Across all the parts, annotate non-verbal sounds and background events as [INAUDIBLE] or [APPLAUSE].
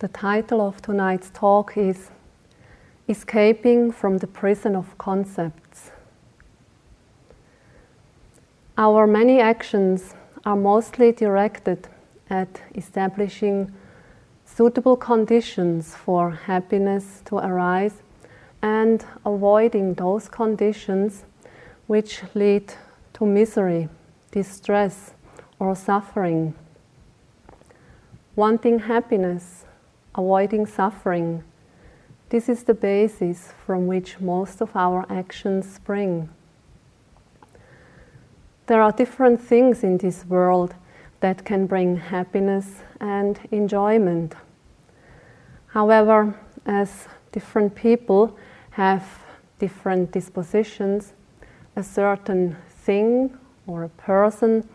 The title of tonight's talk is Escaping from the Prison of Concepts. Our many actions are mostly directed at establishing suitable conditions for happiness to arise and avoiding those conditions which lead to misery, distress, or suffering. Wanting happiness, avoiding suffering, this is the basis from which most of our actions spring. There are different things in this world that can bring happiness and enjoyment. However, as different people have different dispositions, a certain thing or a person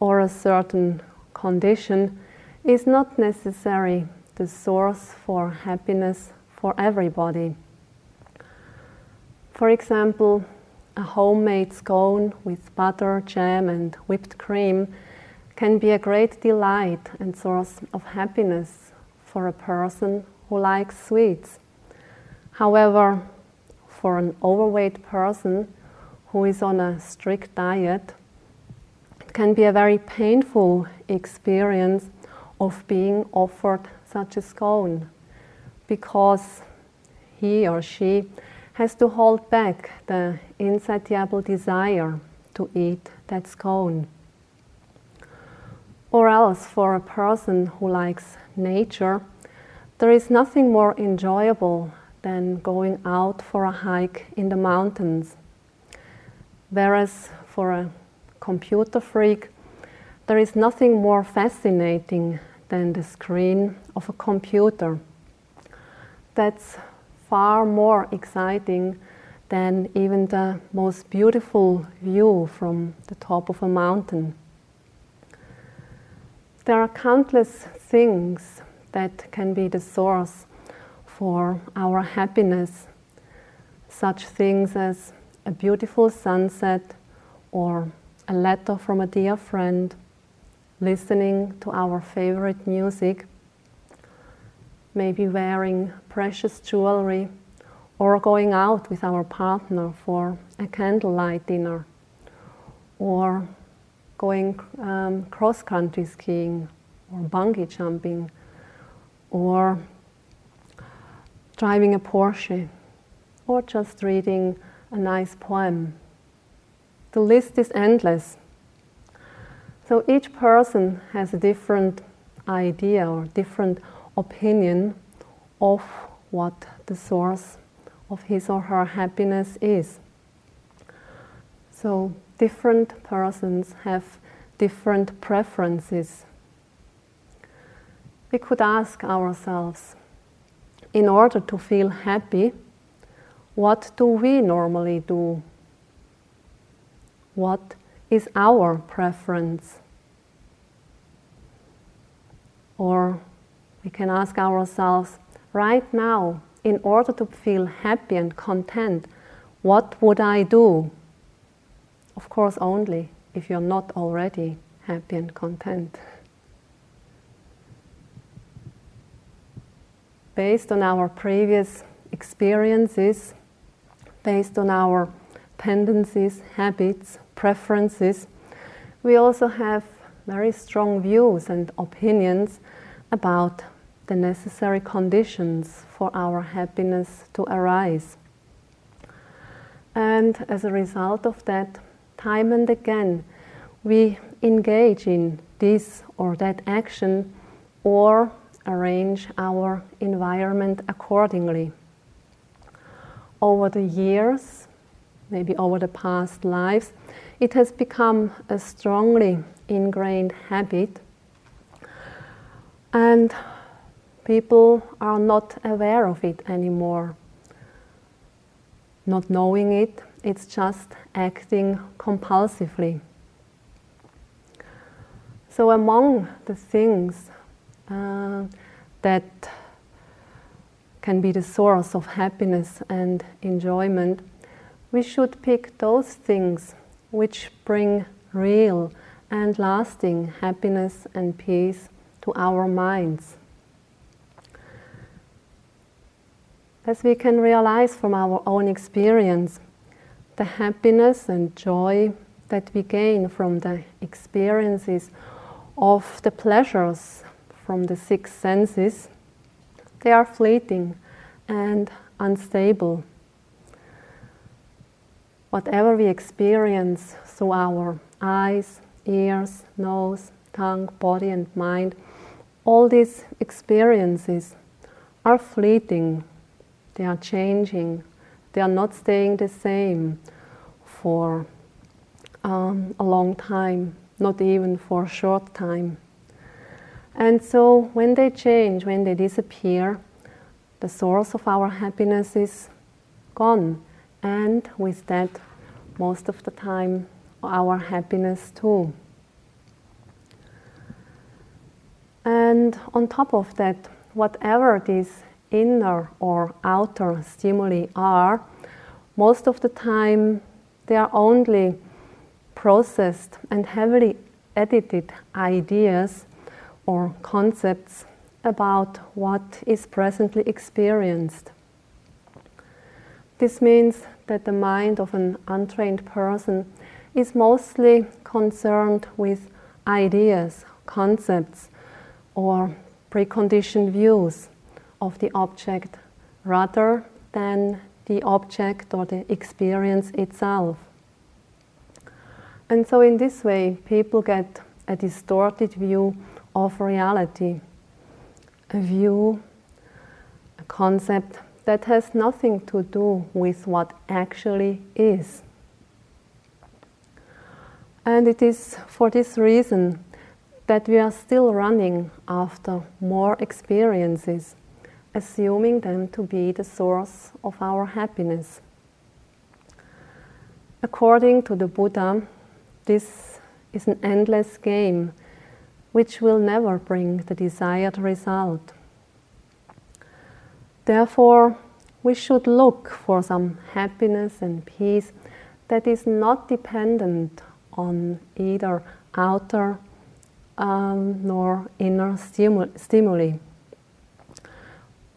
or a certain condition is not necessary the source for happiness for everybody. For example, a homemade scone with butter, jam, and whipped cream can be a great delight and source of happiness for a person who likes sweets. However, for an overweight person who is on a strict diet, it can be a very painful experience of being offered such a scone because he or she has to hold back the insatiable desire to eat that scone. Or else, for a person who likes nature, there is nothing more enjoyable than going out for a hike in the mountains. Whereas for a computer freak, there is nothing more fascinating than the screen of a computer. That's far more exciting than even the most beautiful view from the top of a mountain. There are countless things that can be the source for our happiness, such things as a beautiful sunset or a letter from a dear friend, listening to our favorite music, maybe wearing precious jewelry, or going out with our partner for a candlelight dinner, or going um, cross country skiing, or bungee jumping, or driving a Porsche, or just reading a nice poem. The list is endless. So each person has a different idea or different opinion of what the source of his or her happiness is. So different persons have different preferences. We could ask ourselves, in order to feel happy, what do we normally do? What is our preference? Or we can ask ourselves, right now, in order to feel happy and content, what would I do? Of course, only if you're not already happy and content. Based on our previous experiences, based on our tendencies, habits, preferences, we also have very strong views and opinions about the necessary conditions for our happiness to arise. And as a result of that, time and again, we engage in this or that action or arrange our environment accordingly. Over the years, maybe over the past lives, it has become a strongly ingrained habit. And people are not aware of it anymore. Not knowing it, it's just acting compulsively. So, among the things uh, that can be the source of happiness and enjoyment we should pick those things which bring real and lasting happiness and peace to our minds. as we can realize from our own experience, the happiness and joy that we gain from the experiences of the pleasures from the six senses, they are fleeting and unstable. Whatever we experience through our eyes, ears, nose, tongue, body, and mind, all these experiences are fleeting, they are changing, they are not staying the same for um, a long time, not even for a short time. And so when they change, when they disappear, the source of our happiness is gone. And with that, most of the time, our happiness too. And on top of that, whatever these inner or outer stimuli are, most of the time they are only processed and heavily edited ideas or concepts about what is presently experienced. This means that the mind of an untrained person is mostly concerned with ideas, concepts, or preconditioned views of the object rather than the object or the experience itself. And so, in this way, people get a distorted view of reality, a view, a concept that has nothing to do with what actually is. And it is for this reason that we are still running after more experiences, assuming them to be the source of our happiness. According to the Buddha, this is an endless game which will never bring the desired result. Therefore, we should look for some happiness and peace that is not dependent on either outer um, nor inner stimuli.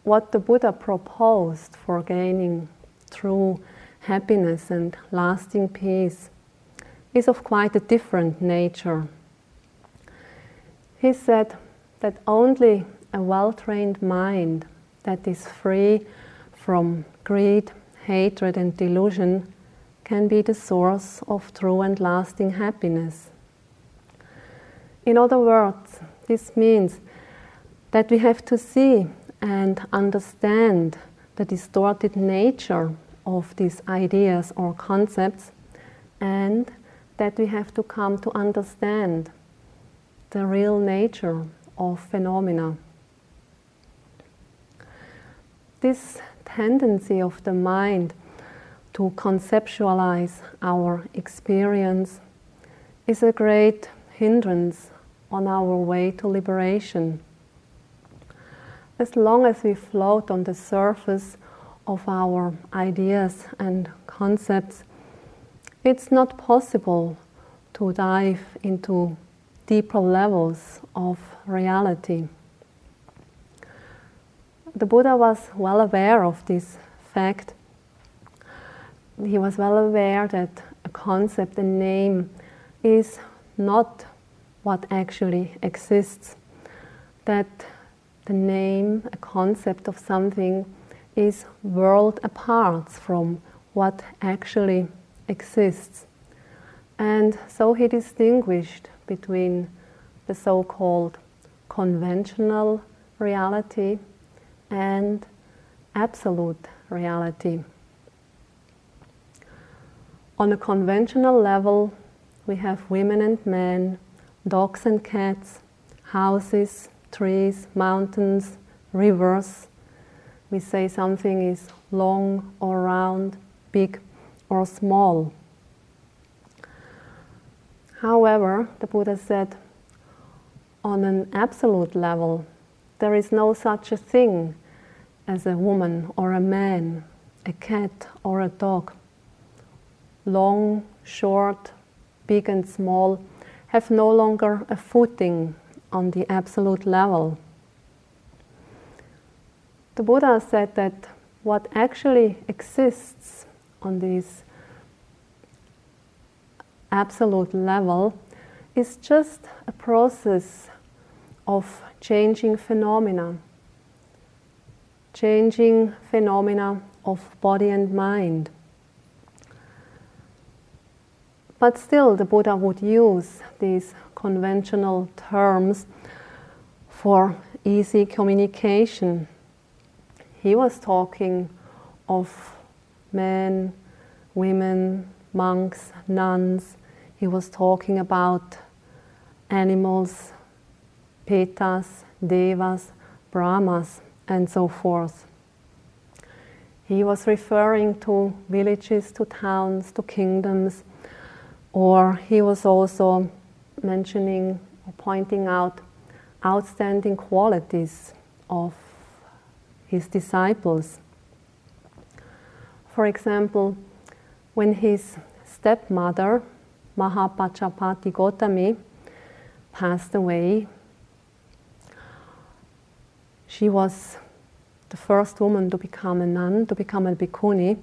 What the Buddha proposed for gaining true happiness and lasting peace is of quite a different nature. He said that only a well trained mind that is free from greed, hatred, and delusion can be the source of true and lasting happiness. In other words, this means that we have to see and understand the distorted nature of these ideas or concepts and that we have to come to understand the real nature of phenomena. This tendency of the mind to conceptualize our experience is a great hindrance on our way to liberation. As long as we float on the surface of our ideas and concepts, it's not possible to dive into deeper levels of reality. The Buddha was well aware of this fact. He was well aware that a concept, a name, is not what actually exists. That the name, a concept of something, is world apart from what actually exists. And so he distinguished between the so called conventional reality and absolute reality. On a conventional level, we have women and men, dogs and cats, houses, trees, mountains, rivers. We say something is long or round, big or small. However, the Buddha said, on an absolute level, there is no such a thing as a woman or a man, a cat or a dog. Long, short, big and small have no longer a footing on the absolute level. The Buddha said that what actually exists on this absolute level is just a process of changing phenomena, changing phenomena of body and mind. But still, the Buddha would use these conventional terms for easy communication. He was talking of men, women, monks, nuns. He was talking about animals, petas, devas, brahmas, and so forth. He was referring to villages, to towns, to kingdoms, or he was also mentioning or pointing out outstanding qualities of his disciples. For example, when his stepmother, Mahapajapati Gotami, passed away, she was the first woman to become a nun, to become a bhikkhuni,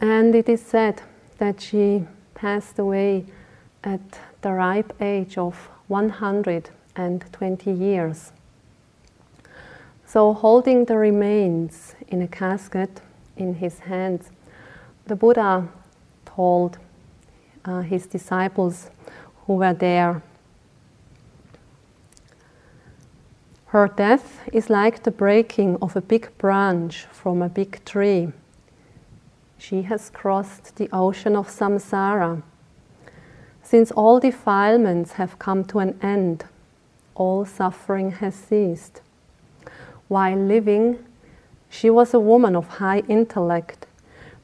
and it is said that she passed away at the ripe age of 120 years. So, holding the remains in a casket in his hands, the Buddha told uh, his disciples who were there Her death is like the breaking of a big branch from a big tree. She has crossed the ocean of samsara. Since all defilements have come to an end, all suffering has ceased. While living, she was a woman of high intellect,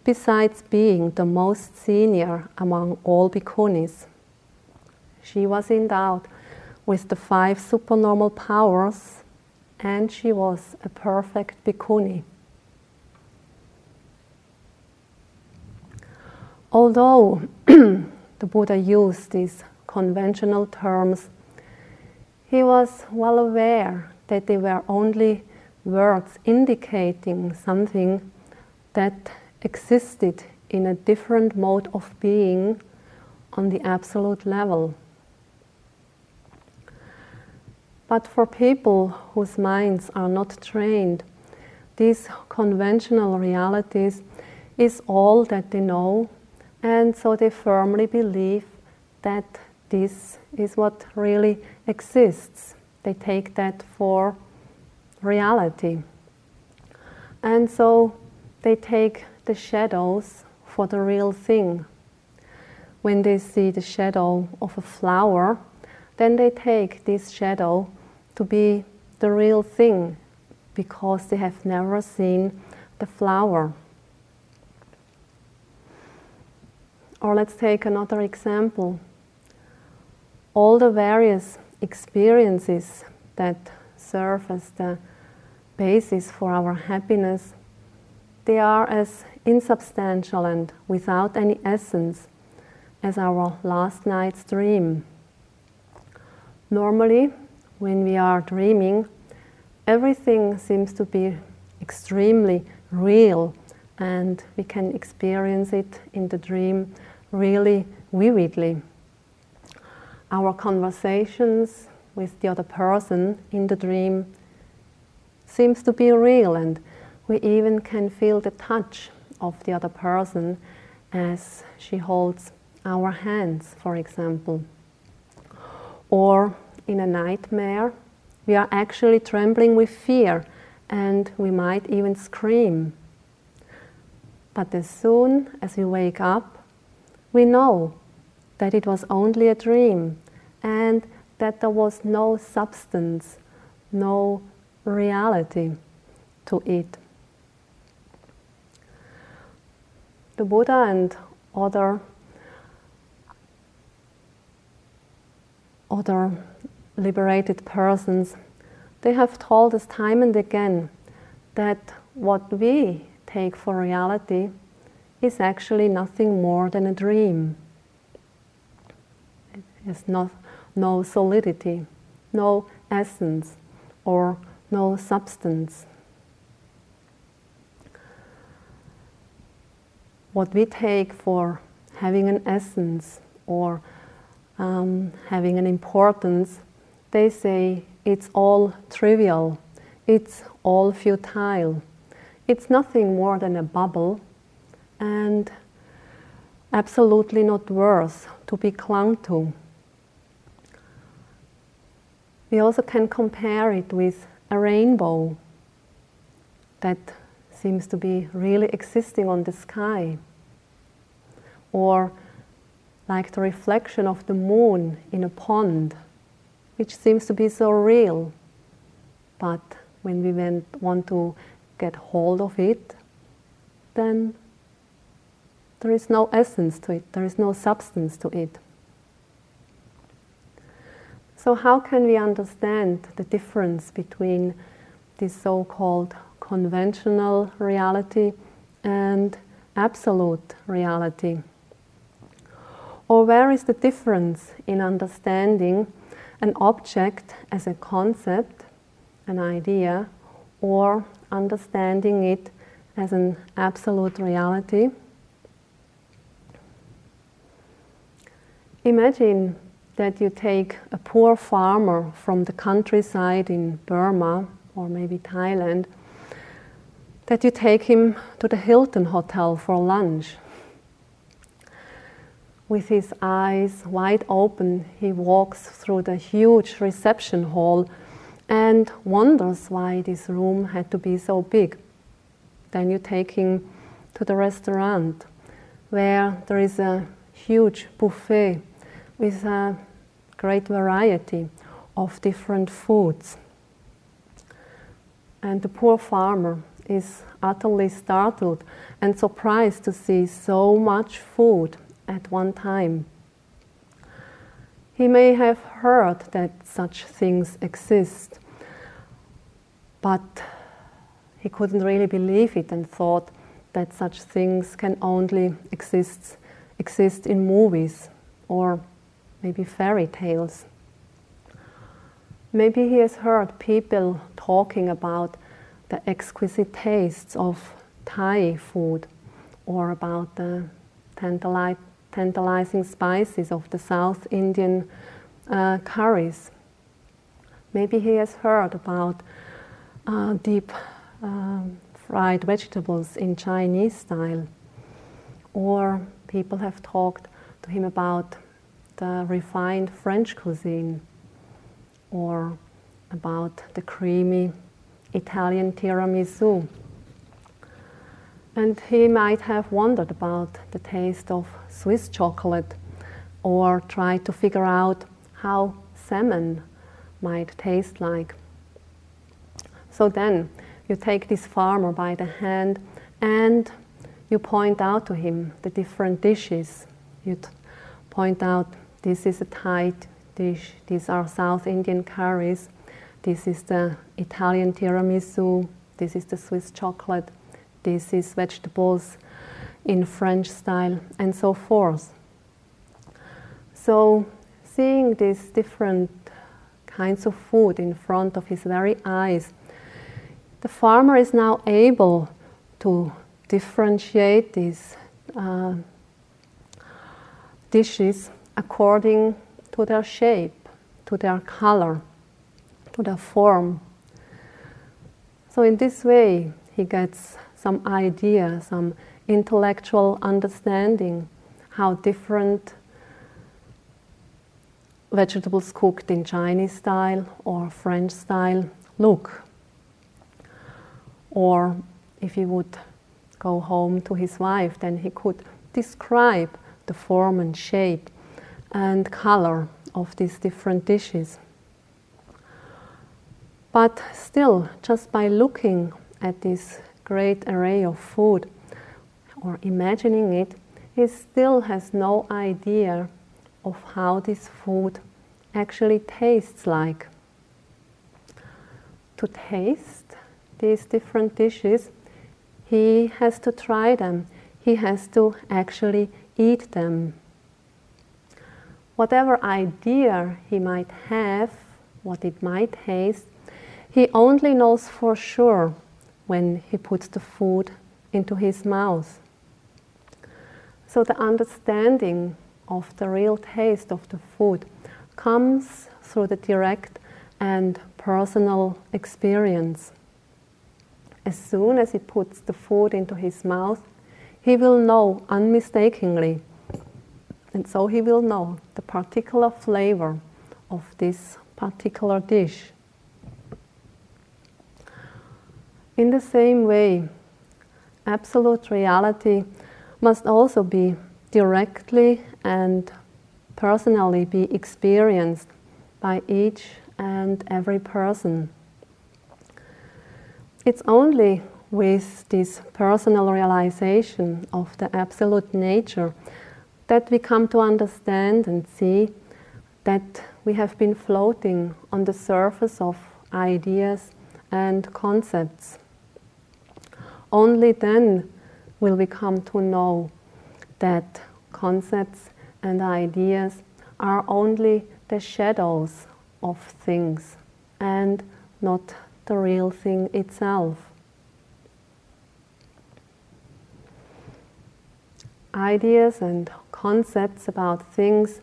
besides being the most senior among all bhikkhunis. She was endowed with the five supernormal powers, and she was a perfect bhikkhuni. Although [CLEARS THROAT] the Buddha used these conventional terms, he was well aware that they were only words indicating something that existed in a different mode of being on the absolute level. But for people whose minds are not trained, these conventional realities is all that they know and so they firmly believe that this is what really exists. They take that for reality. And so they take the shadows for the real thing. When they see the shadow of a flower, then they take this shadow to be the real thing because they have never seen the flower. Or let's take another example. All the various experiences that serve as the basis for our happiness, they are as insubstantial and without any essence as our last night's dream. Normally, when we are dreaming, everything seems to be extremely real and we can experience it in the dream really vividly. Our conversations with the other person in the dream seems to be real and we even can feel the touch of the other person as she holds our hands, for example. Or in a nightmare, we are actually trembling with fear and we might even scream. But as soon as we wake up, we know that it was only a dream and that there was no substance, no reality to it. The Buddha and other other liberated persons, they have told us time and again that what we take for reality is actually nothing more than a dream. It has no, no solidity, no essence, or no substance. what we take for having an essence or um, having an importance, they say it's all trivial, it's all futile, it's nothing more than a bubble, and absolutely not worth to be clung to. We also can compare it with a rainbow that seems to be really existing on the sky, or like the reflection of the moon in a pond, which seems to be so real. But when we want to get hold of it, then there is no essence to it, there is no substance to it. So, how can we understand the difference between this so called conventional reality and absolute reality? Or where is the difference in understanding an object as a concept, an idea, or understanding it as an absolute reality? Imagine that you take a poor farmer from the countryside in Burma or maybe Thailand, that you take him to the Hilton Hotel for lunch. With his eyes wide open, he walks through the huge reception hall and wonders why this room had to be so big. Then you take him to the restaurant where there is a huge buffet with a great variety of different foods. And the poor farmer is utterly startled and surprised to see so much food at one time. He may have heard that such things exist, but he couldn't really believe it and thought that such things can only exist, exist in movies or maybe fairy tales. Maybe he has heard people talking about the exquisite tastes of Thai food or about the tantalizing spices of the South Indian uh, curries. Maybe he has heard about uh, deep um, fried vegetables in Chinese style. Or people have talked to him about the refined French cuisine or about the creamy Italian tiramisu. And he might have wondered about the taste of Swiss chocolate or tried to figure out how salmon might taste like. So then you take this farmer by the hand and you point out to him the different dishes. You point out this is a Thai dish. These are South Indian curries. This is the Italian tiramisu. This is the Swiss chocolate. Is vegetables in French style, and so forth. So, seeing these different kinds of food in front of his very eyes, the farmer is now able to differentiate these uh, dishes according to their shape, to their color, to their form. So, in this way, he gets some idea, some intellectual understanding how different vegetables cooked in Chinese style or French style look. Or if he would go home to his wife, then he could describe the form and shape and color of these different dishes. But still, just by looking at this great array of food or imagining it, he still has no idea of how this food actually tastes like. To taste these different dishes, he has to try them, he has to actually eat them whatever idea he might have, what it might taste, he only knows for sure when he puts the food into his mouth. So the understanding of the real taste of the food comes through the direct and personal experience. As soon as he puts the food into his mouth, he will know unmistakably, and so he will know the particular flavor of this particular dish. In the same way, absolute reality must also be directly and personally be experienced by each and every person. It's only with this personal realization of the absolute nature that we come to understand and see that we have been floating on the surface of ideas and concepts. Only then will we come to know that concepts and ideas are only the shadows of things and not the real thing itself. Ideas and concepts about things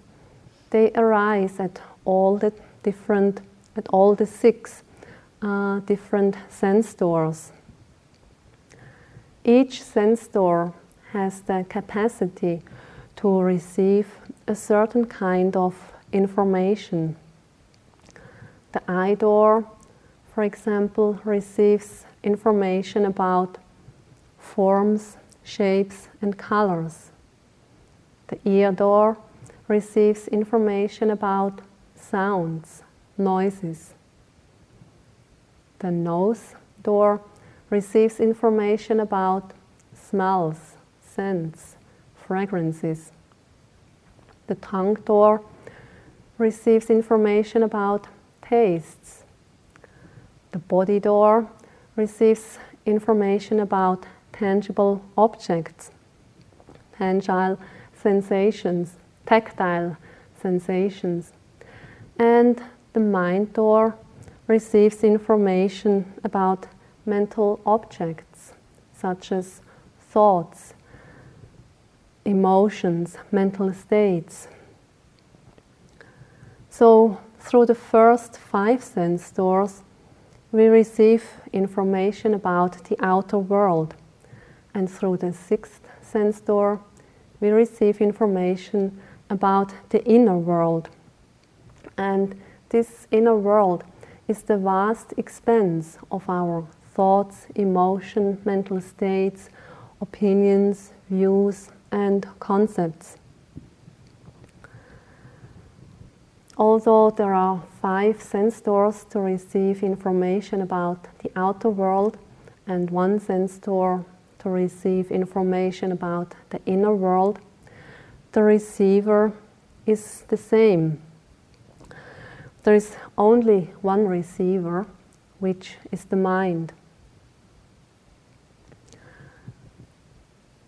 they arise at all the different at all the six uh, different sense doors. Each sense door has the capacity to receive a certain kind of information. The eye door, for example, receives information about forms, shapes, and colors. The ear door receives information about sounds, noises. The nose door receives information about smells, scents, fragrances. The tongue door receives information about tastes. The body door receives information about tangible objects, tangible sensations, tactile sensations. And the mind door receives information about mental objects such as thoughts, emotions, mental states. So, through the first five sense doors, we receive information about the outer world. And through the sixth sense door, we receive information about the inner world. And this inner world is the vast expanse of our thoughts, emotion, mental states, opinions, views, and concepts. Although there are five sense doors to receive information about the outer world and one sense door to receive information about the inner world, the receiver is the same. There is only one receiver, which is the mind.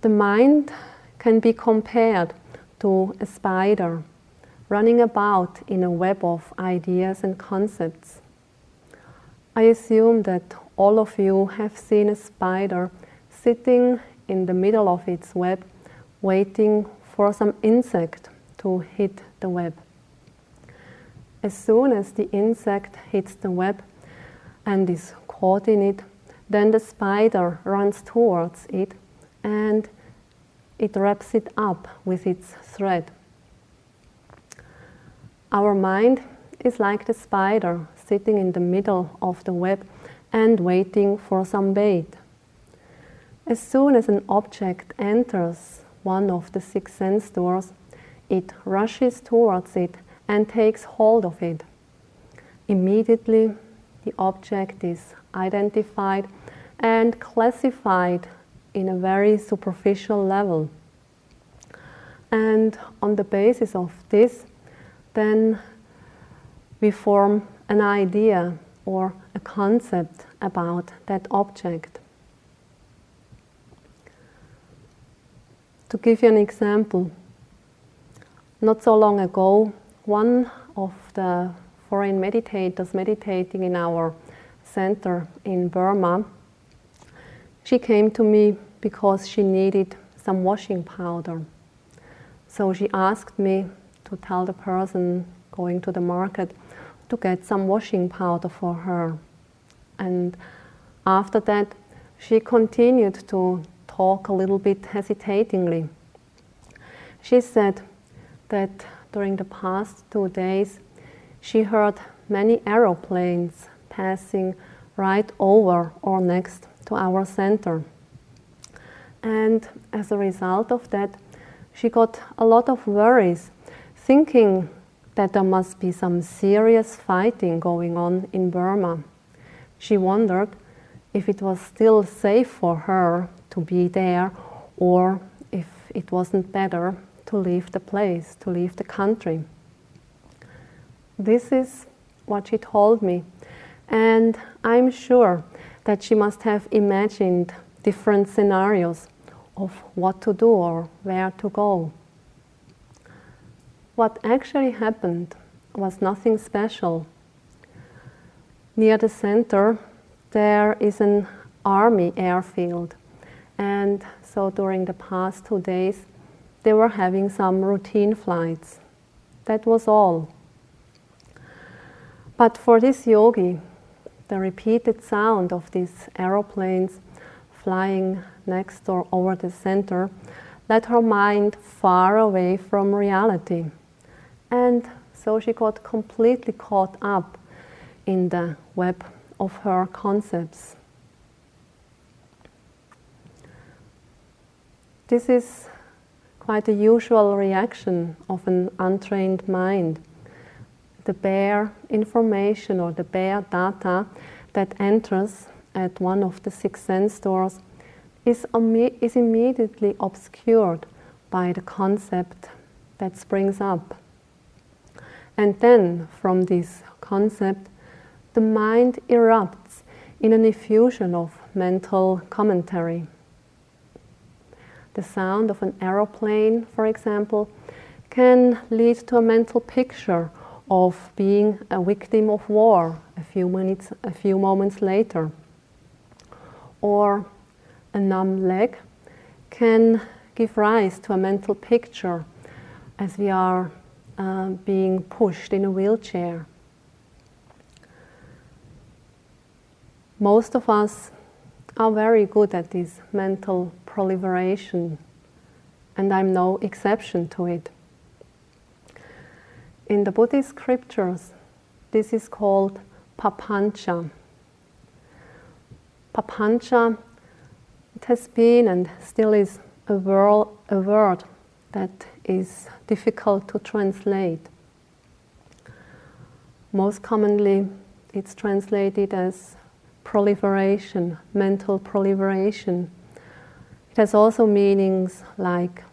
The mind can be compared to a spider running about in a web of ideas and concepts. I assume that all of you have seen a spider sitting in the middle of its web, waiting for some insect to hit the web. As soon as the insect hits the web and is caught in it, then the spider runs towards it and it wraps it up with its thread. Our mind is like the spider sitting in the middle of the web and waiting for some bait. As soon as an object enters one of the six sense doors, it rushes towards it and takes hold of it. Immediately, the object is identified and classified in a very superficial level. And on the basis of this, then we form an idea or a concept about that object. To give you an example, not so long ago, one of the foreign meditators meditating in our center in Burma, she came to me because she needed some washing powder. So she asked me to tell the person going to the market to get some washing powder for her. And after that, she continued to talk a little bit hesitatingly. She said that during the past two days, she heard many aeroplanes passing right over or next to our center. And as a result of that, she got a lot of worries, thinking that there must be some serious fighting going on in Burma. She wondered if it was still safe for her to be there or if it wasn't better to leave the place, to leave the country. This is what she told me, and I'm sure that she must have imagined different scenarios of what to do or where to go. What actually happened was nothing special. Near the center, there is an army airfield, and so during the past two days, they were having some routine flights. That was all. But for this yogi, the repeated sound of these aeroplanes flying next or over the center led her mind far away from reality. And so she got completely caught up in the web of her concepts. This is quite a usual reaction of an untrained mind. The bare information or the bare data that enters at one of the six sense doors is, is immediately obscured by the concept that springs up. And then from this concept, the mind erupts in an effusion of mental commentary. The sound of an aeroplane, for example, can lead to a mental picture of being a victim of war a few minutes, a few moments later. Or a numb leg can give rise to a mental picture as we are uh, being pushed in a wheelchair. Most of us are very good at this mental proliferation, and I'm no exception to it. In the Buddhist scriptures, this is called papancha. Papancha, it has been and still is a, word, a word that is difficult to translate. Most commonly, it's translated as proliferation, mental proliferation. It has also meanings like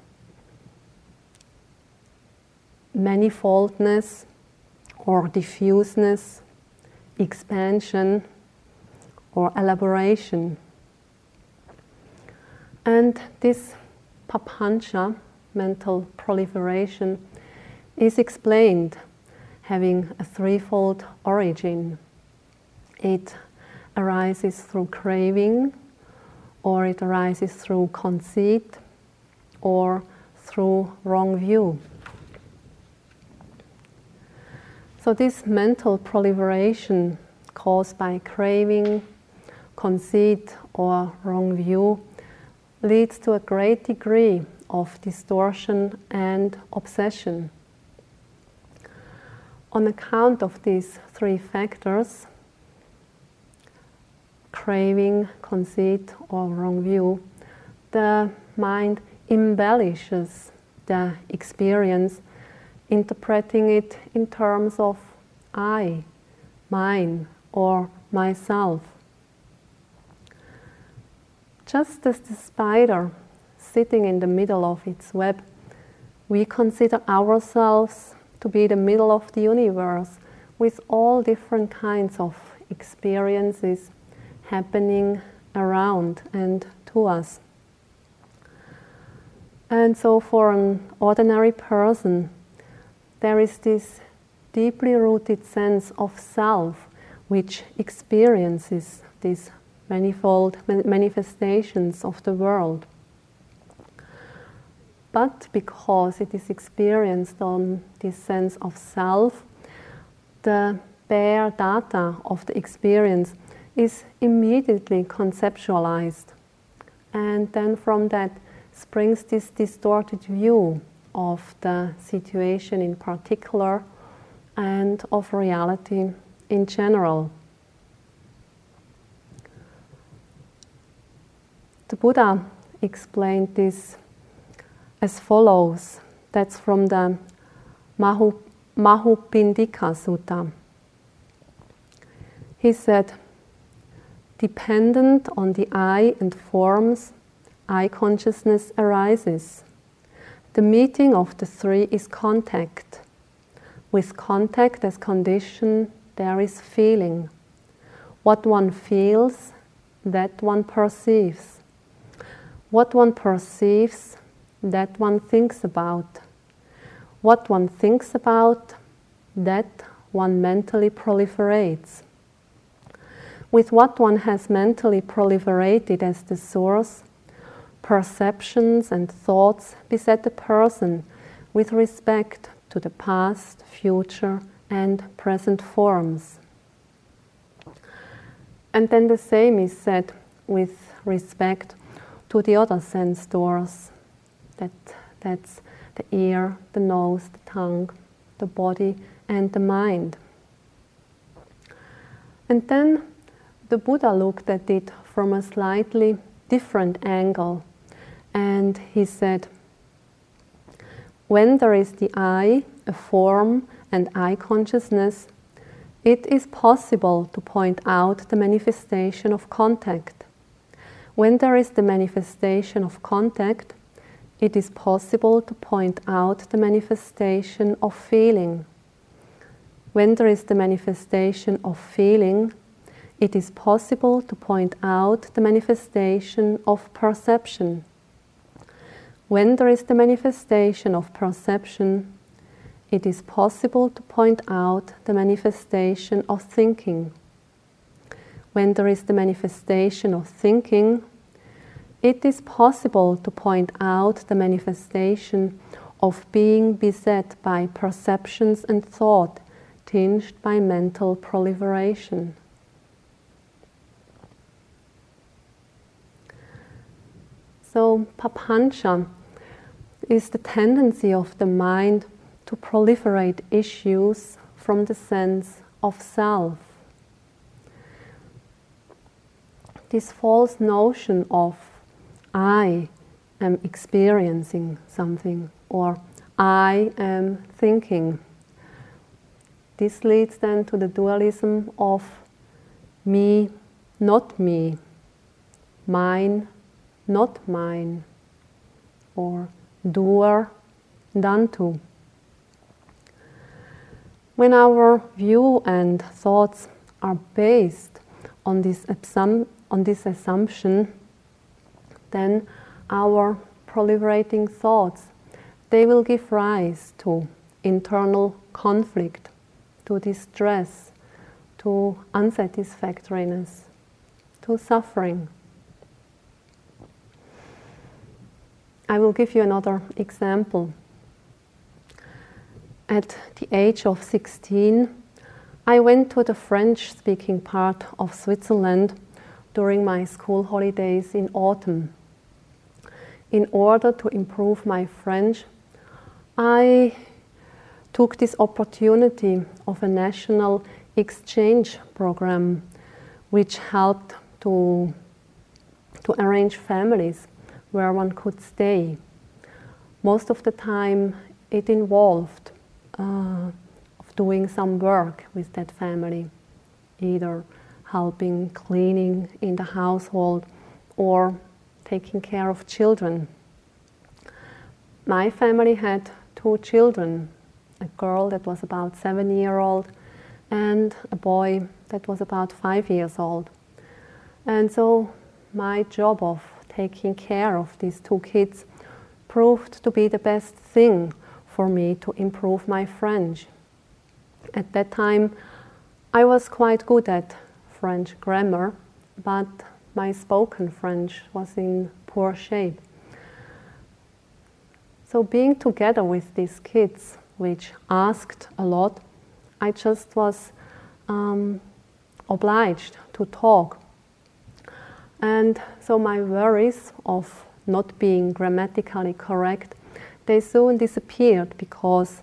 manifoldness or diffuseness, expansion or elaboration. And this papancha, mental proliferation, is explained having a threefold origin. It arises through craving, or it arises through conceit, or through wrong view. So, this mental proliferation caused by craving, conceit, or wrong view leads to a great degree of distortion and obsession. On account of these three factors craving, conceit, or wrong view the mind embellishes the experience interpreting it in terms of I, mine, or myself. Just as the spider sitting in the middle of its web, we consider ourselves to be the middle of the universe with all different kinds of experiences happening around and to us. And so, for an ordinary person, there is this deeply rooted sense of self which experiences these manifold manifestations of the world. but because it is experienced on this sense of self, the bare data of the experience is immediately conceptualized. And then from that springs this distorted view of the situation in particular and of reality in general. The Buddha explained this as follows. That's from the Madhu, Madhupindika Sutta. He said, dependent on the eye and forms, eye consciousness arises. The meeting of the three is contact. With contact as condition, there is feeling. What one feels, that one perceives. What one perceives, that one thinks about. What one thinks about, that one mentally proliferates. With what one has mentally proliferated as the source, perceptions and thoughts beset the person with respect to the past, future, and present forms. And then the same is said with respect to the other sense doors. That, that's the ear, the nose, the tongue, the body, and the mind. And then the Buddha looked at it from a slightly different angle and he said, When there is the eye, a form, and eye consciousness, it is possible to point out the manifestation of contact. When there is the manifestation of contact, it is possible to point out the manifestation of feeling. When there is the manifestation of feeling, it is possible to point out the manifestation of perception. When there is the manifestation of perception, it is possible to point out the manifestation of thinking when there is the manifestation of thinking, it is possible to point out the manifestation of being beset by perceptions and thought tinged by mental proliferation. So, papancha is the tendency of the mind to proliferate issues from the sense of self. This false notion of I am experiencing something or I am thinking. This leads then to the dualism of me, not me, mine, not mine, or doer, done to. When our view and thoughts are based on this on this assumption, then our proliferating thoughts they will give rise to internal conflict, to distress, to unsatisfactoriness, to suffering. I will give you another example. At the age of 16, I went to the French speaking part of Switzerland during my school holidays in autumn. In order to improve my French, I took this opportunity of a national exchange program which helped to, to arrange families where one could stay. Most of the time, it involved uh, doing some work with that family, either helping cleaning in the household or taking care of children. My family had two children a girl that was about seven year old and a boy that was about five years old. And so my job of taking care of these two kids proved to be the best thing for me to improve my French. At that time, I was quite good at French grammar, but my spoken French was in poor shape. so being together with these kids, which asked a lot, I just was um, obliged to talk. And so my worries of not being grammatically correct, they soon disappeared because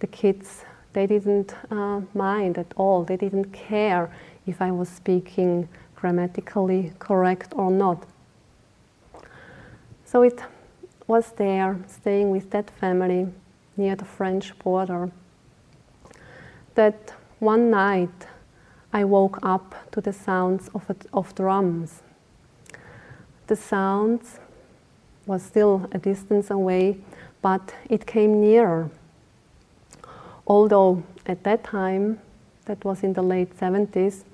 the kids they didn't uh, mind at all. They didn't care if I was speaking grammatically correct or not. So it was there, staying with that family near the French border, that one night I woke up to the sounds of, a, of drums. The sounds was still a distance away, but it came nearer. Although at that time, that was in the late 70s,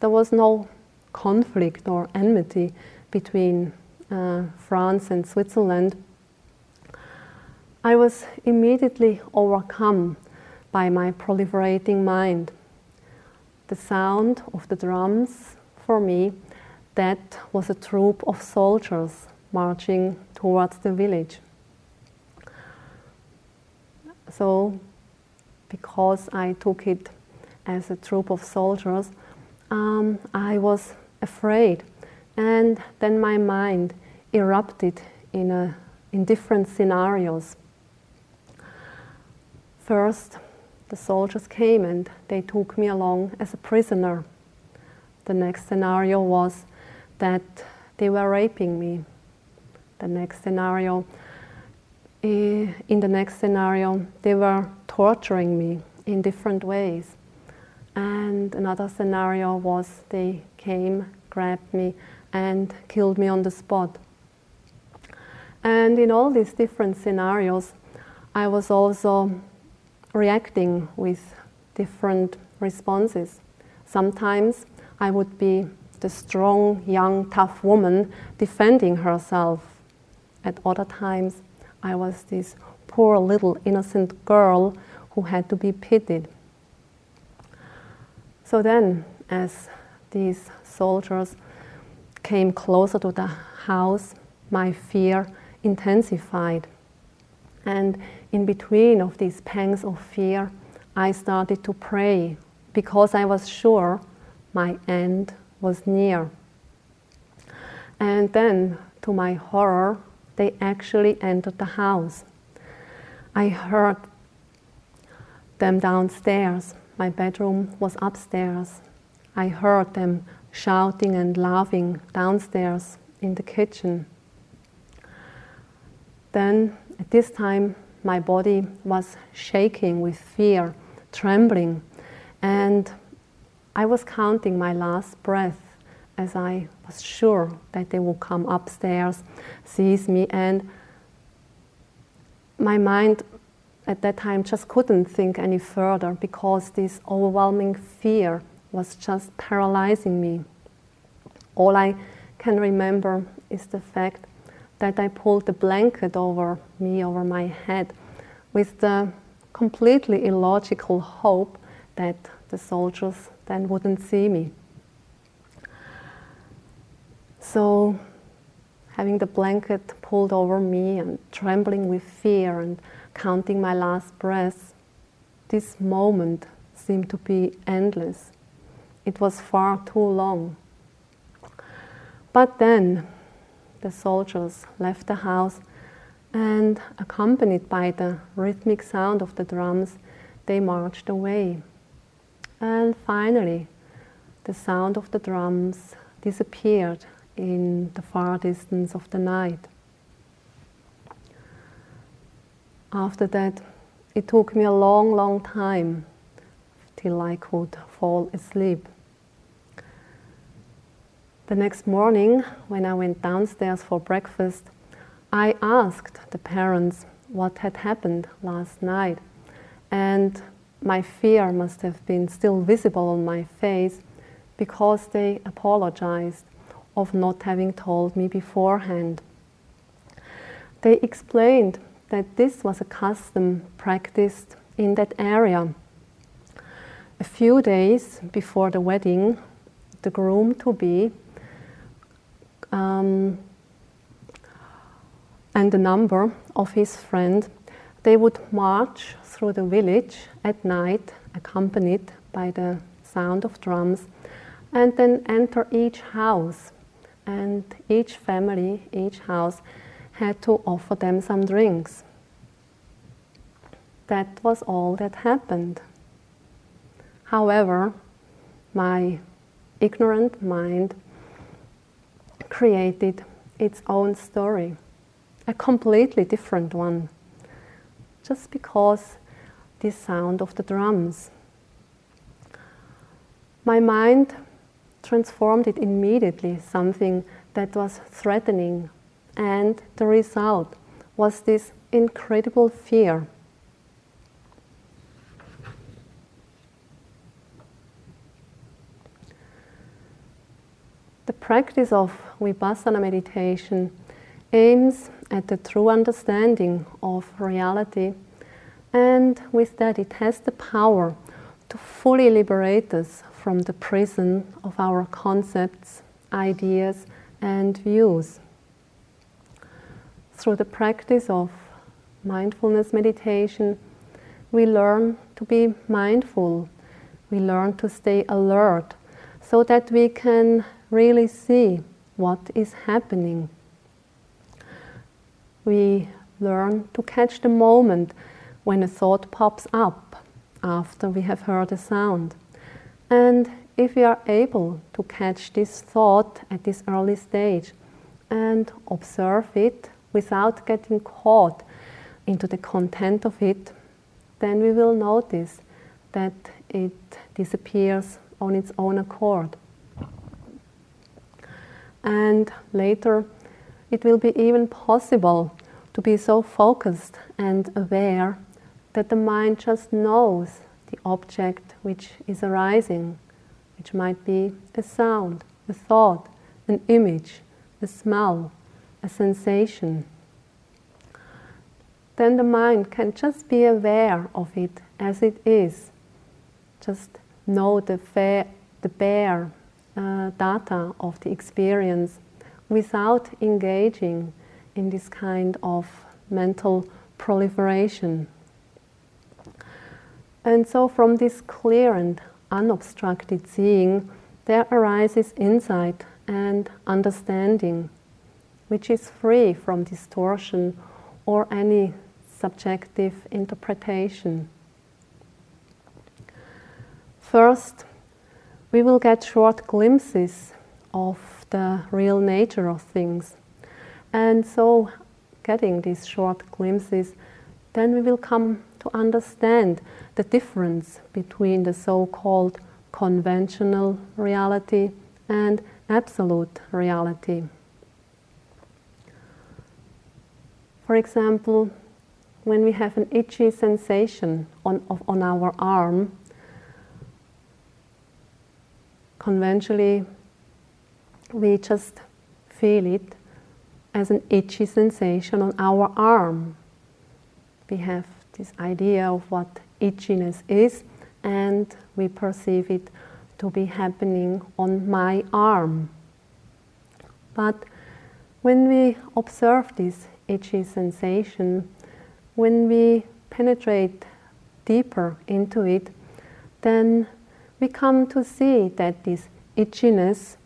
there was no conflict or enmity between uh, France and Switzerland, I was immediately overcome by my proliferating mind. The sound of the drums, for me, that was a troop of soldiers marching towards the village. So, because I took it as a troop of soldiers, um, I was afraid. And then my mind erupted in, a, in different scenarios. First, the soldiers came and they took me along as a prisoner. The next scenario was that they were raping me. The next scenario, eh, in the next scenario, they were torturing me in different ways. And another scenario was they came, grabbed me, and killed me on the spot. And in all these different scenarios, I was also reacting with different responses. Sometimes I would be the strong, young, tough woman defending herself. At other times, I was this poor little innocent girl who had to be pitied. So then, as these soldiers came closer to the house, my fear intensified. And in between of these pangs of fear, I started to pray because I was sure my end was near. And then, to my horror, they actually entered the house. I heard them downstairs my bedroom was upstairs. I heard them shouting and laughing downstairs in the kitchen. Then, at this time, my body was shaking with fear, trembling, and I was counting my last breath as I was sure that they would come upstairs, seize me, and my mind at that time just couldn't think any further because this overwhelming fear was just paralyzing me. All I can remember is the fact that I pulled the blanket over me, over my head, with the completely illogical hope that the soldiers then wouldn't see me. So, having the blanket pulled over me and trembling with fear and counting my last breath, this moment seemed to be endless. It was far too long. But then the soldiers left the house and, accompanied by the rhythmic sound of the drums, they marched away. And finally, the sound of the drums disappeared in the far distance of the night. After that, it took me a long, long time till I could fall asleep. The next morning, when I went downstairs for breakfast, I asked the parents what had happened last night, and my fear must have been still visible on my face because they apologized of not having told me beforehand. They explained that this was a custom practiced in that area. A few days before the wedding, the groom to be um, and a number of his friends, they would march through the village at night, accompanied by the sound of drums, and then enter each house. And each family, each house, had to offer them some drinks. That was all that happened. However, my ignorant mind created its own story, a completely different one, just because the sound of the drums. My mind transformed it immediately, something that was threatening, and the result was this incredible fear. The practice of Vipassana meditation aims at the true understanding of reality, and with that, it has the power to fully liberate us from the prison of our concepts, ideas, and views. Through the practice of mindfulness meditation, we learn to be mindful, we learn to stay alert so that we can really see what is happening. We learn to catch the moment when a thought pops up after we have heard a sound. And if we are able to catch this thought at this early stage and observe it without getting caught into the content of it, then we will notice that it disappears on its own accord. And later, it will be even possible to be so focused and aware that the mind just knows the object which is arising, which might be a sound, a thought, an image, a smell, a sensation. Then the mind can just be aware of it as it is. Just know the, the bare uh, data of the experience without engaging in this kind of mental proliferation. And so, from this clear and unobstructed seeing, there arises insight and understanding, which is free from distortion or any subjective interpretation. First, we will get short glimpses of the real nature of things. And so, getting these short glimpses, then we will come to understand the difference between the so called conventional reality and absolute reality. For example, when we have an itchy sensation on, of, on our arm, conventionally we just feel it as an itchy sensation on our arm. We have this idea of what itchiness is, and we perceive it to be happening on my arm. But when we observe this itchy sensation, when we penetrate deeper into it, then we come to see that this itchiness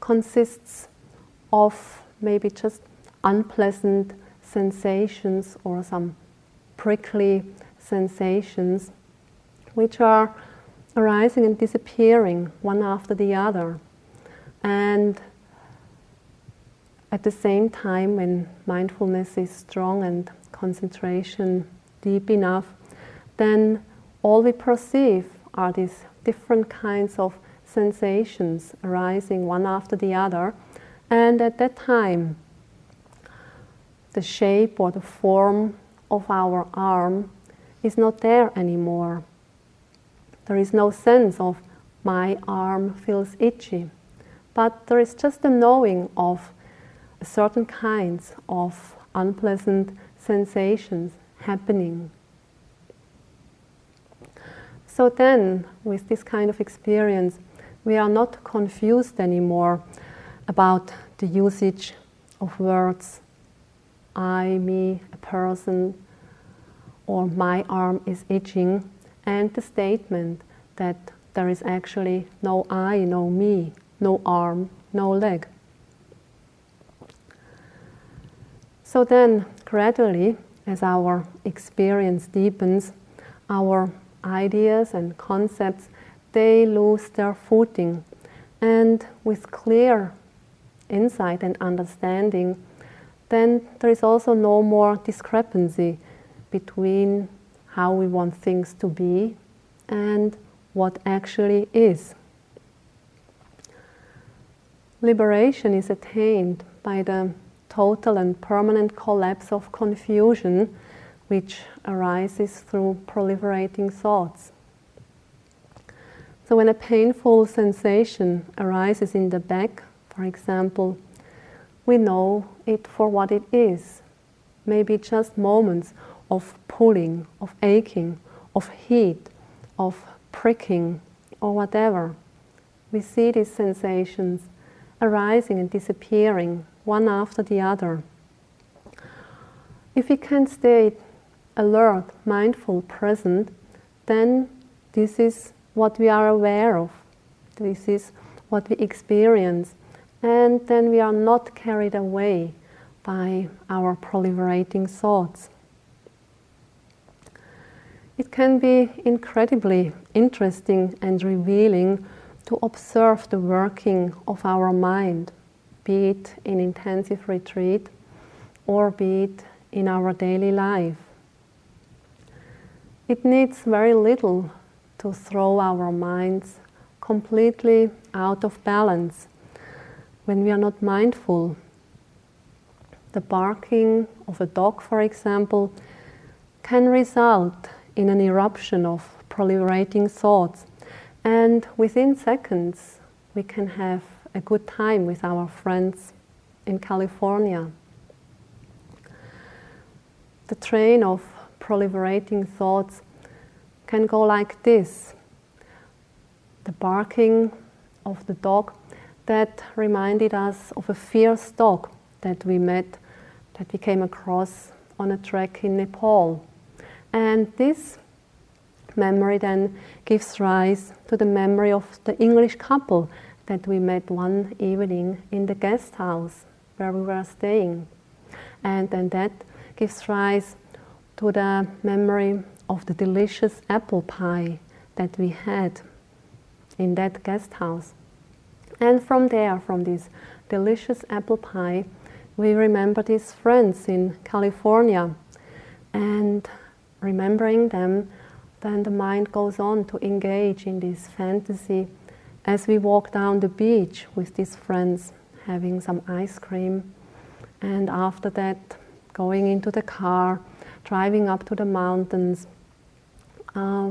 consists of maybe just unpleasant sensations or some prickly sensations which are arising and disappearing one after the other. And at the same time, when mindfulness is strong and concentration deep enough, then all we perceive are these different kinds of sensations arising one after the other. And at that time, the shape or the form of our arm is not there anymore. There is no sense of my arm feels itchy, but there is just a knowing of certain kinds of unpleasant sensations happening so then, with this kind of experience, we are not confused anymore about the usage of words I, me, person, or my arm is itching, and the statement that there is actually no I, no me, no arm, no leg. So then, gradually, as our experience deepens, our ideas and concepts they lose their footing, and with clear insight and understanding, then there is also no more discrepancy between how we want things to be and what actually is. Liberation is attained by the total and permanent collapse of confusion which arises through proliferating thoughts. So, when a painful sensation arises in the back, for example, we know it for what it is. Maybe just moments of pulling, of aching, of heat, of pricking, or whatever. We see these sensations arising and disappearing one after the other. If we can stay alert, mindful, present, then this is what we are aware of. This is what we experience. And then we are not carried away by our proliferating thoughts. It can be incredibly interesting and revealing to observe the working of our mind, be it in intensive retreat or be it in our daily life. It needs very little to throw our minds completely out of balance when we are not mindful. The barking of a dog, for example, can result in an eruption of proliferating thoughts, and within seconds, we can have a good time with our friends in California. The train of proliferating thoughts can go like this the barking of the dog that reminded us of a fierce dog that we met, that we came across on a trek in Nepal. And this memory then gives rise to the memory of the English couple that we met one evening in the guest house where we were staying. And then that gives rise to the memory of the delicious apple pie that we had in that guest house. And from there, from this delicious apple pie, we remember these friends in California. And remembering them, then the mind goes on to engage in this fantasy as we walk down the beach with these friends, having some ice cream. And after that, going into the car, driving up to the mountains, uh,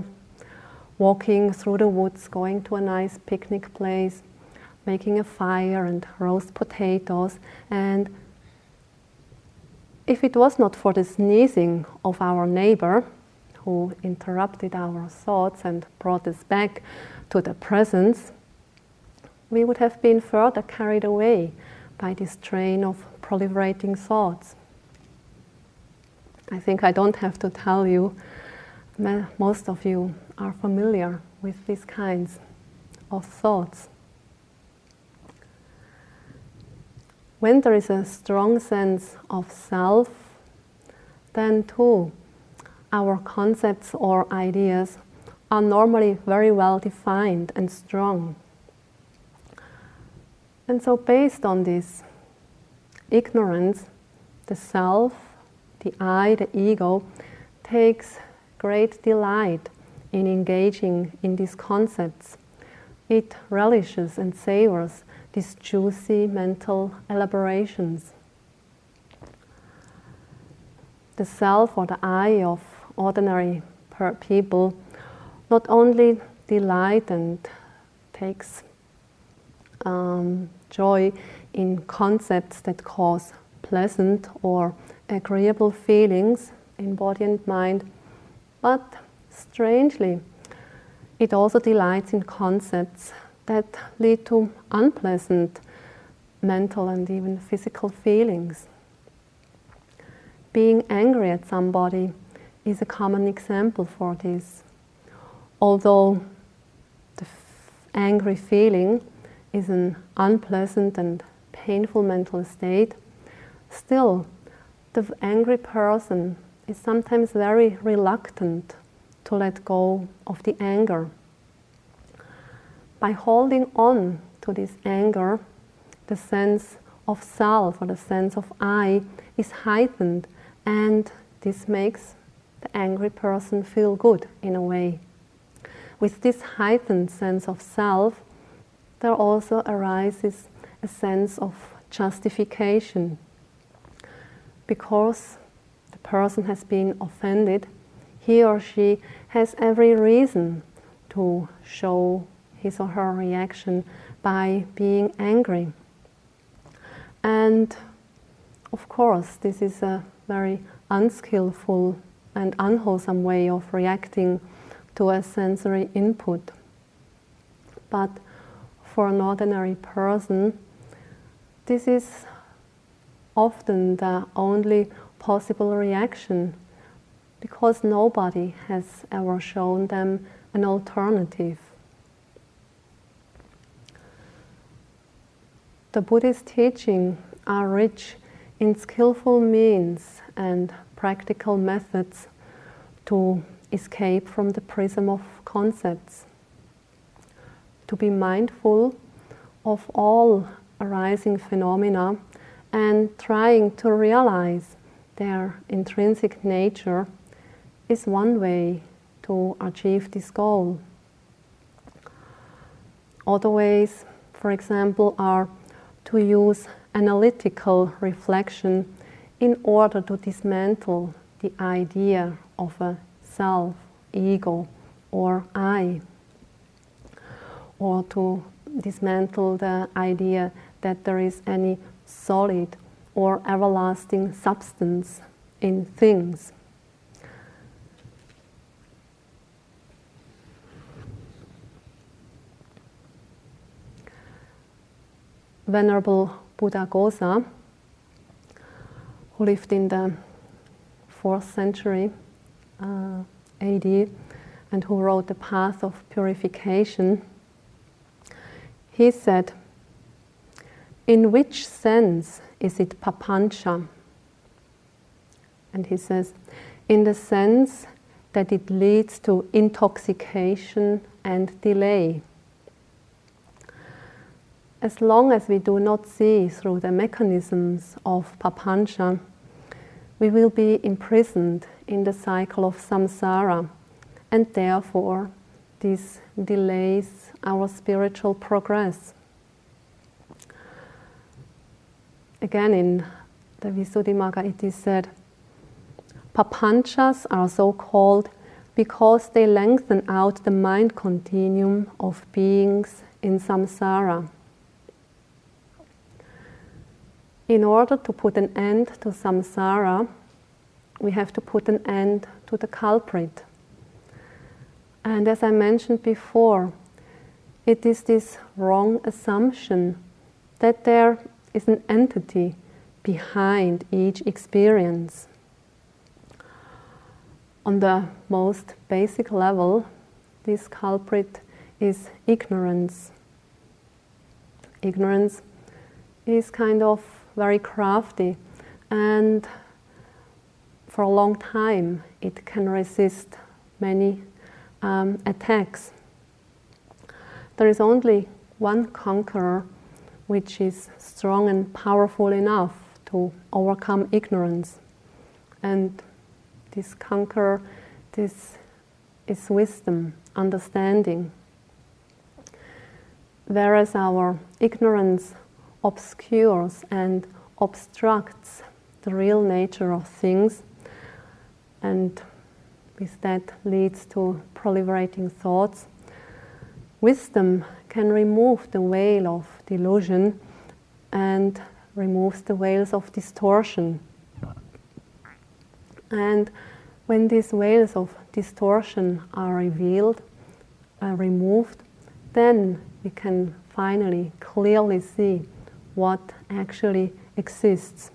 walking through the woods, going to a nice picnic place, making a fire and roast potatoes. And if it was not for the sneezing of our neighbor, who interrupted our thoughts and brought us back to the presence, we would have been further carried away by this train of proliferating thoughts. I think I don't have to tell you most of you are familiar with these kinds of thoughts. When there is a strong sense of self, then too our concepts or ideas are normally very well defined and strong. And so, based on this ignorance, the self, the I, the ego, takes great delight in engaging in these concepts. It relishes and savors these juicy mental elaborations. The self or the I of ordinary people not only delight and takes um, joy in concepts that cause pleasant or agreeable feelings in body and mind, but strangely, it also delights in concepts that lead to unpleasant mental and even physical feelings. being angry at somebody is a common example for this. Although the f- angry feeling is an unpleasant and painful mental state, still the angry person is sometimes very reluctant to let go of the anger. By holding on to this anger, the sense of self or the sense of I is heightened, and this makes the angry person feel good in a way. With this heightened sense of self, there also arises a sense of justification. Because the person has been offended, he or she has every reason to show his or her reaction by being angry. And of course, this is a very unskillful and unwholesome way of reacting to a sensory input. But for an ordinary person, this is often the only possible reaction because nobody has ever shown them an alternative. The Buddhist teaching are rich in skillful means and practical methods to escape from the prism of concepts, to be mindful of all arising phenomena and trying to realize their intrinsic nature is one way to achieve this goal. Other ways, for example, are to use analytical reflection in order to dismantle the idea of a self, ego, or I, or to dismantle the idea that there is any solid or everlasting substance in things. Venerable Buddhaghosa, who lived in the fourth century uh, AD and who wrote The Path of Purification, he said, In which sense is it papancha? And he says, In the sense that it leads to intoxication and delay as long as we do not see through the mechanisms of papancha, we will be imprisoned in the cycle of samsara, and therefore this delays our spiritual progress. Again, in the Visuddhimagga, it is said, Papanchas are so called because they lengthen out the mind continuum of beings in samsara. In order to put an end to samsara, we have to put an end to the culprit. And as I mentioned before, it is this wrong assumption that there is an entity behind each experience. On the most basic level, this culprit is ignorance. Ignorance is kind of very crafty, and for a long time it can resist many um, attacks. There is only one conqueror which is strong and powerful enough to overcome ignorance. And this conqueror, this is wisdom, understanding. Whereas our ignorance obscures and obstructs the real nature of things, and with that leads to proliferating thoughts. Wisdom can remove the veil of delusion and removes the veils of distortion. And when these veils of distortion are revealed, uh, removed, then we can finally clearly see what actually exists.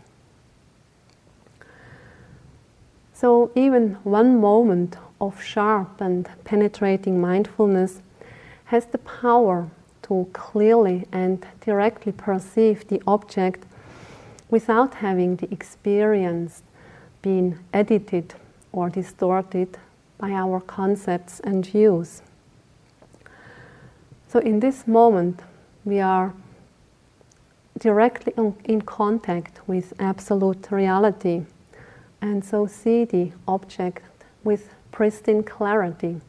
So, even one moment of sharp and penetrating mindfulness has the power to clearly and directly perceive the object without having the experience being edited or distorted by our concepts and views. So, in this moment, we are directly in contact with absolute reality and so see the object with pristine clarity.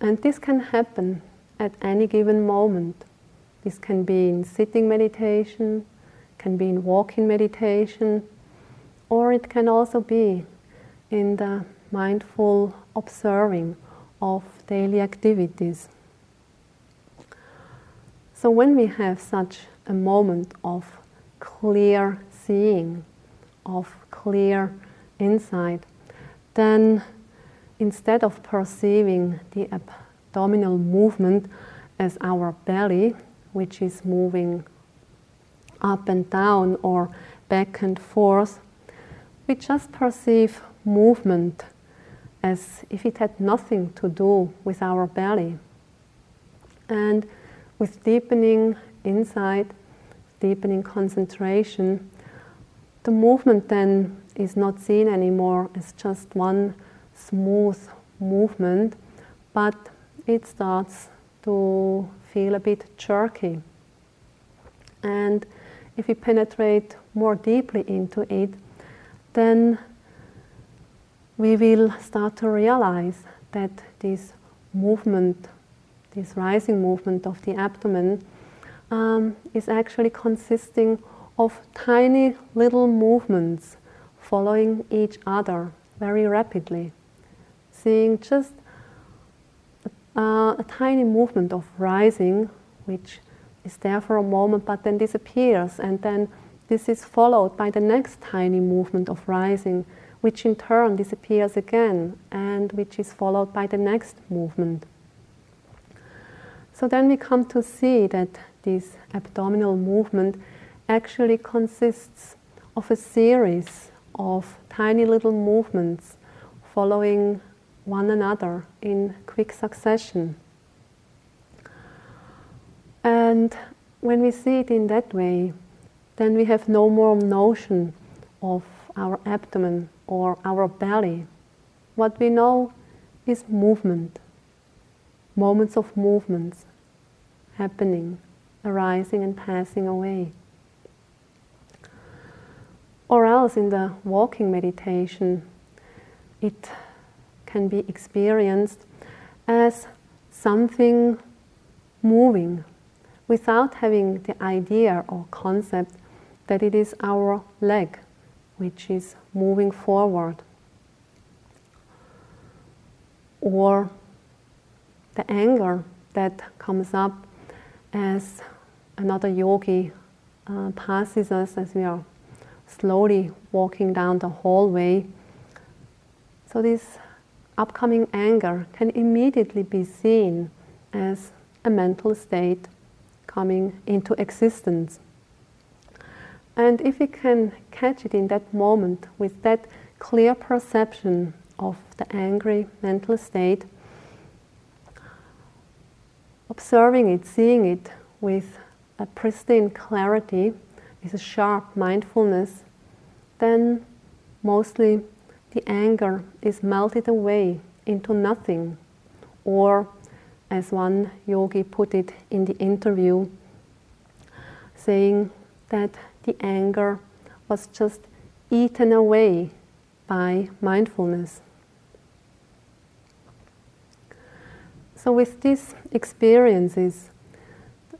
And this can happen at any given moment. This can be in sitting meditation, can be in walking meditation, or it can also be in the mindful observing of daily activities. So, when we have such a moment of clear seeing, of clear insight, then instead of perceiving the abdominal movement as our belly, which is moving up and down or back and forth, we just perceive movement as if it had nothing to do with our belly. And with deepening insight, deepening concentration, the movement then is not seen anymore as just one smooth movement, but it starts to feel a bit jerky. And if we penetrate more deeply into it, then we will start to realize that this movement, this rising movement of the abdomen, um, is actually consisting of tiny little movements following each other very rapidly. Seeing just uh, a tiny movement of rising, which is there for a moment but then disappears, and then this is followed by the next tiny movement of rising, which in turn disappears again, and which is followed by the next movement. So then we come to see that this abdominal movement actually consists of a series of tiny little movements following one another in quick succession. And when we see it in that way, then we have no more notion of our abdomen or our belly. What we know is movement, moments of movements happening, arising and passing away. Or else in the walking meditation, it can be experienced as something moving without having the idea or concept that it is our leg which is moving forward. Or the anger that comes up as another yogi uh, passes us as we are slowly walking down the hallway. So, this upcoming anger can immediately be seen as a mental state coming into existence. And if we can catch it in that moment with that clear perception of the angry mental state, observing it, seeing it with a pristine clarity, with a sharp mindfulness, then mostly the anger is melted away into nothing. Or, as one yogi put it in the interview, saying that the anger was just eaten away by mindfulness. So, with these experiences,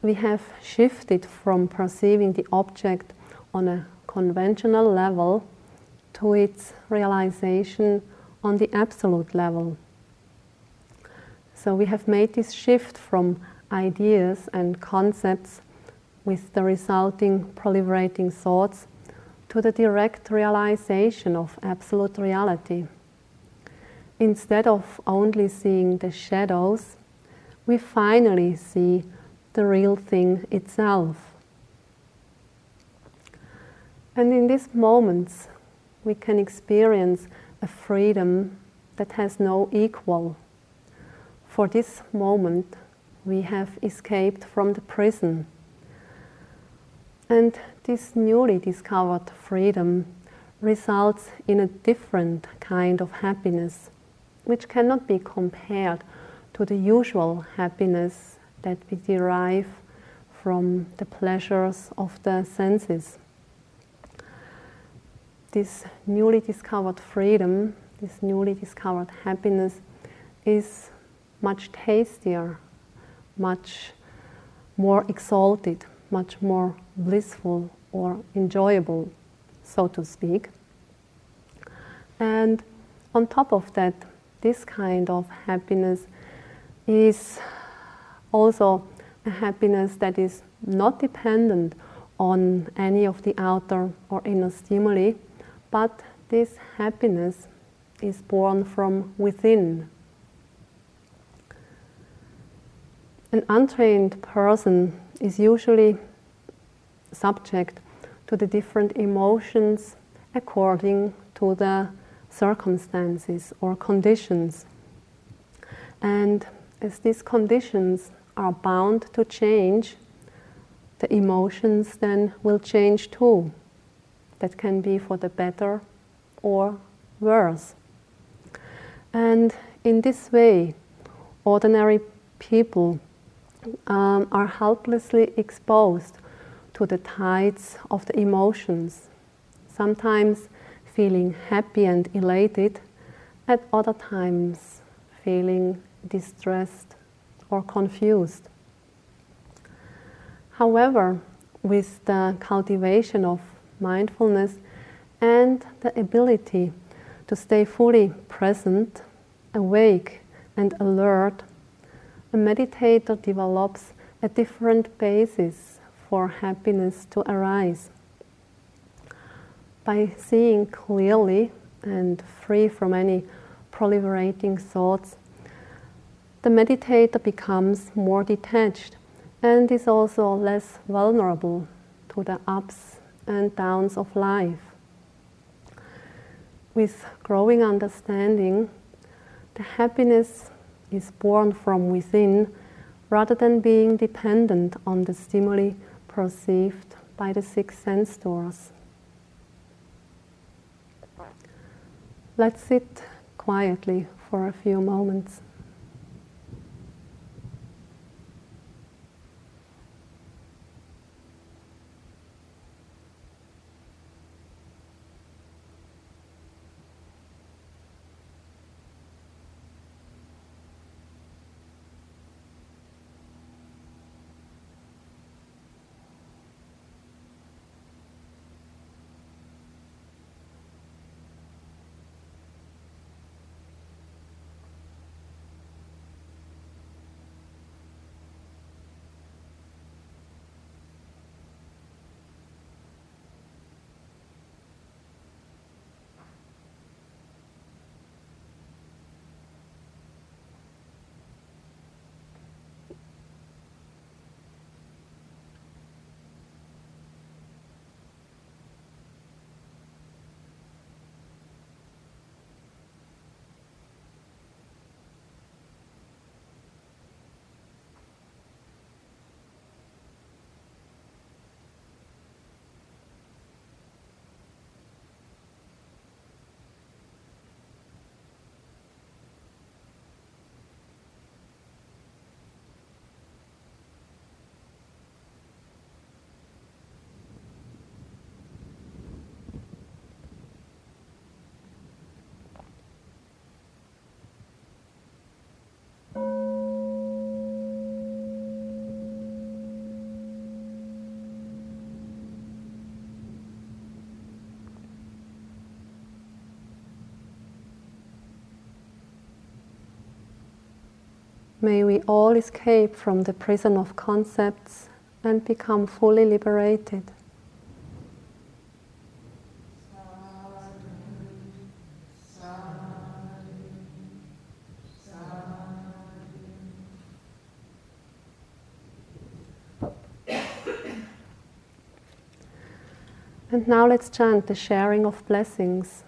we have shifted from perceiving the object on a conventional level to its realization on the absolute level. So, we have made this shift from ideas and concepts with the resulting proliferating thoughts to the direct realization of absolute reality. Instead of only seeing the shadows, we finally see the real thing itself. And in these moments, we can experience a freedom that has no equal. For this moment, we have escaped from the prison. And this newly discovered freedom results in a different kind of happiness, which cannot be compared to the usual happiness that we derive from the pleasures of the senses. This newly discovered freedom, this newly discovered happiness, is much tastier, much more exalted, much more blissful or enjoyable, so to speak. And on top of that, this kind of happiness is also a happiness that is not dependent on any of the outer or inner stimuli, but this happiness is born from within. An untrained person is usually subject to the different emotions according to the circumstances or conditions. And as these conditions are bound to change, the emotions then will change too. That can be for the better or worse. And in this way, ordinary people um, are helplessly exposed to the tides of the emotions, sometimes feeling happy and elated, at other times feeling distressed or confused. However, with the cultivation of mindfulness and the ability to stay fully present, awake, and alert, a meditator develops a different basis for happiness to arise. By seeing clearly and free from any proliferating thoughts, the meditator becomes more detached and is also less vulnerable to the ups and downs of life. With growing understanding, the happiness is born from within rather than being dependent on the stimuli perceived by the six sense doors. Let's sit quietly for a few moments. May we all escape from the prison of concepts and become fully liberated. And now let's chant the sharing of blessings.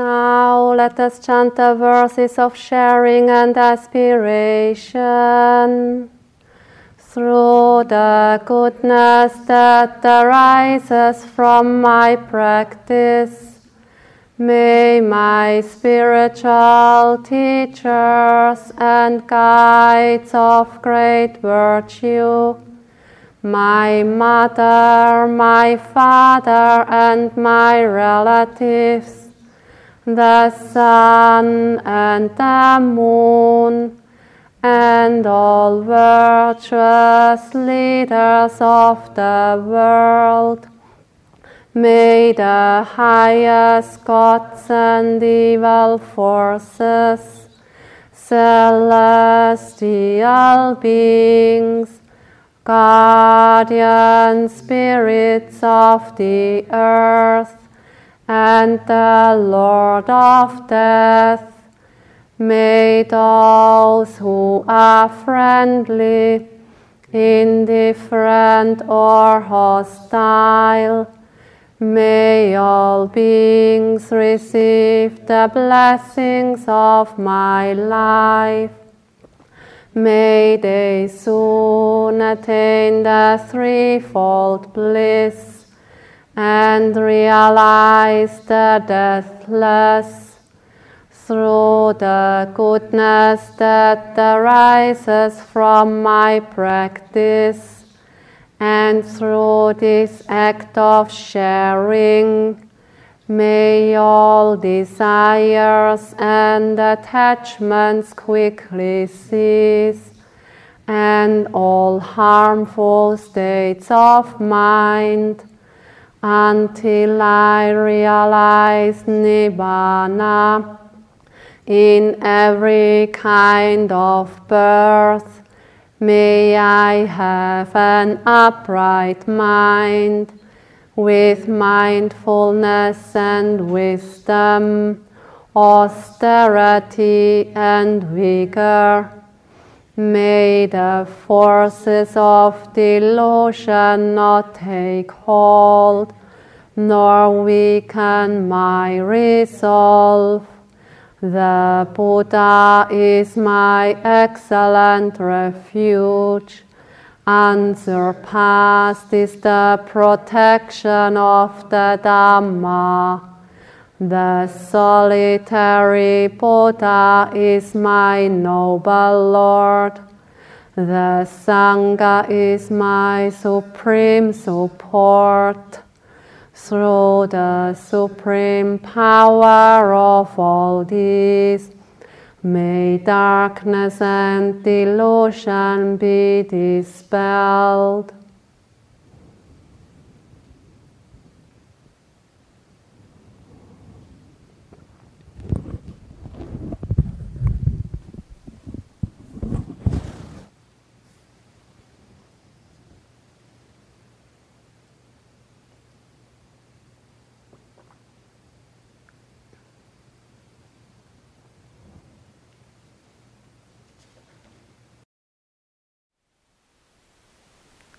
Now let us chant the verses of sharing and aspiration. Through the goodness that arises from my practice, may my spiritual teachers and guides of great virtue, my mother, my father, and my relatives, the sun and the moon, and all virtuous leaders of the world. May the highest gods and evil forces, celestial beings, guardian spirits of the earth, and the Lord of death. May those who are friendly, indifferent, or hostile, may all beings receive the blessings of my life. May they soon attain the threefold bliss and realize the deathless through the goodness that arises from my practice and through this act of sharing. May all desires and attachments quickly cease, and all harmful states of mind until I realize Nibbana in every kind of birth. May I have an upright mind with mindfulness and wisdom, austerity and vigor. May the forces of delusion not take hold, nor weaken my resolve. The Buddha is my excellent refuge. Unsurpassed is the protection of the Dhamma. The solitary Buddha is my noble Lord. The Sangha is my supreme support. Through the supreme power of all these, may darkness and delusion be dispelled.